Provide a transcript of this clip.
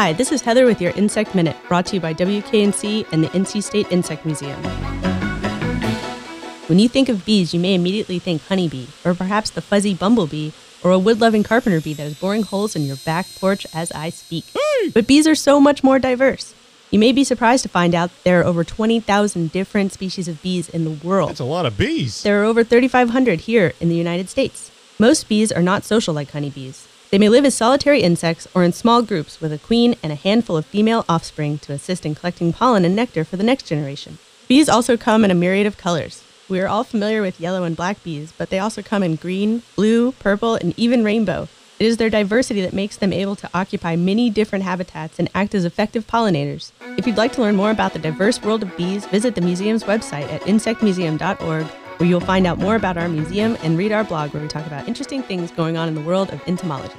Hi, this is Heather with your Insect Minute, brought to you by WKNC and the NC State Insect Museum. When you think of bees, you may immediately think honeybee, or perhaps the fuzzy bumblebee, or a wood loving carpenter bee that is boring holes in your back porch as I speak. But bees are so much more diverse. You may be surprised to find out there are over 20,000 different species of bees in the world. That's a lot of bees. There are over 3,500 here in the United States. Most bees are not social like honeybees. They may live as solitary insects or in small groups with a queen and a handful of female offspring to assist in collecting pollen and nectar for the next generation. Bees also come in a myriad of colors. We are all familiar with yellow and black bees, but they also come in green, blue, purple, and even rainbow. It is their diversity that makes them able to occupy many different habitats and act as effective pollinators. If you'd like to learn more about the diverse world of bees, visit the museum's website at insectmuseum.org, where you'll find out more about our museum and read our blog where we talk about interesting things going on in the world of entomology.